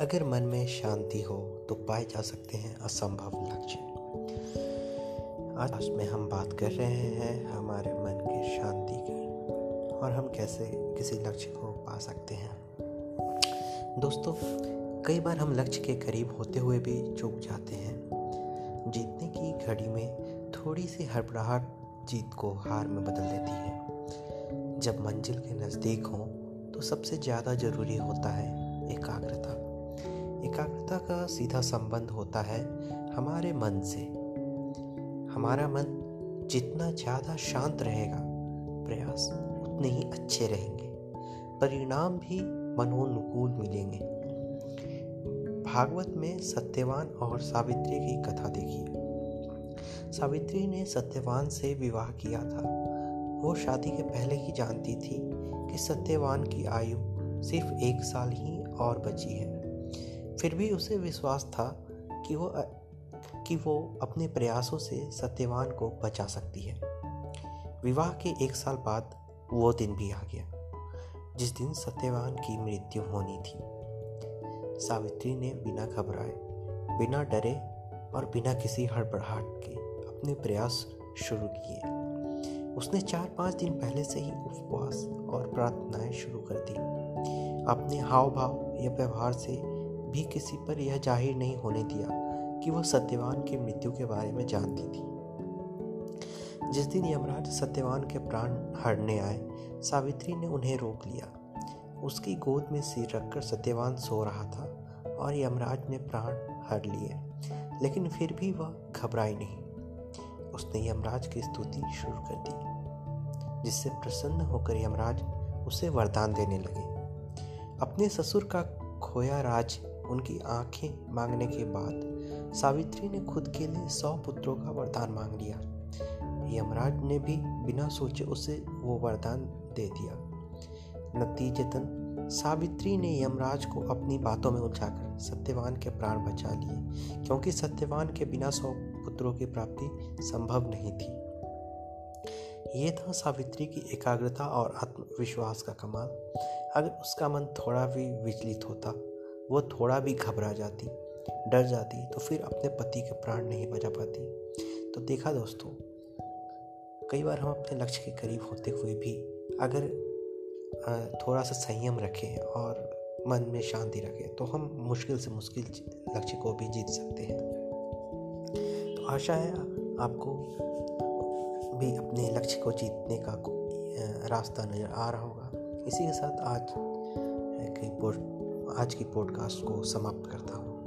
अगर मन में शांति हो तो पाए जा सकते हैं असंभव लक्ष्य। आज में हम बात कर रहे हैं हमारे मन की शांति की, और हम कैसे किसी लक्ष्य को पा सकते हैं। दोस्तों, कई बार हम लक्ष्य के करीब होते हुए भी चूक जाते हैं। जीतने की घड़ी में थोड़ी सी हड़बड़ाहट जीत को हार में बदल देती है। जब मंजिल के नज़दीक हो तो सबसे ज़्यादा ज़रूरी होता है एकाग्रता। एकाग्रता का सीधा संबंध होता है हमारे मन से। हमारा मन जितना ज़्यादा शांत रहेगा, प्रयास उतने ही अच्छे रहेंगे। परिणाम भी मनोनुकूल मिलेंगे। भागवत में सत्यवान और सावित्री की कथा देखिए सावित्री ने सत्यवान से विवाह किया था। वो शादी के पहले ही जानती थी कि सत्यवान की आयु सिर्फ़ एक साल ही और बची है। फिर भी उसे विश्वास था कि वो कि वो अपने प्रयासों से सत्यवान को बचा सकती है। विवाह के एक साल बाद वो दिन भी आ गया, जिस दिन सत्यवान की मृत्यु होनी थी। सावित्री ने बिना घबराए, बिना डरे और बिना किसी हड़बड़ाहट के अपने प्रयास शुरू किए। उसने चार पाँच दिन पहले से ही उपवास और प्रार्थनाएँ शुरू कर दी। अपने हाव भाव या व्यवहार से भी किसी पर यह ज़ाहिर नहीं होने दिया कि वह सत्यवान की मृत्यु के बारे में जानती थी। जिस दिन यमराज सत्यवान के प्राण हरने आए, सावित्री ने उन्हें रोक लिया। उसकी गोद में सिर रखकर सत्यवान सो रहा था और यमराज ने प्राण हर लिए, लेकिन फिर भी वह घबराई नहीं। उसने यमराज की स्तुति शुरू कर दी, जिससे प्रसन्न होकर यमराज उसे वरदान देने लगे। अपने ससुर का खोया राज उनकी आँखें मांगने के बाद सावित्री ने खुद के लिए सौ पुत्रों का वरदान मांग लिया। यमराज ने भी बिना सोचे उसे वो वरदान दे दिया। नतीजतन, सावित्री ने यमराज को अपनी बातों में उलझाकर सत्यवान के प्राण बचा लिए, क्योंकि सत्यवान के बिना सौ पुत्रों की प्राप्ति संभव नहीं थी। ये था सावित्री की एकाग्रता और आत्मविश्वास का कमाल। अगर उसका मन थोड़ा भी विचलित होता वो थोड़ा भी घबरा जाती, डर जाती तो फिर अपने पति के प्राण नहीं बचा पाती। तो देखा दोस्तों, कई बार हम अपने लक्ष्य के करीब होते हुए भी अगर थोड़ा सा संयम रखें और मन में शांति रखें तो हम मुश्किल से मुश्किल लक्ष्य को भी जीत सकते हैं। तो आशा है आपको भी अपने लक्ष्य को जीतने का रास्ता नज़र आ रहा होगा। इसी के साथ आज कई आज की पॉडकास्ट को समाप्त करता हूँ।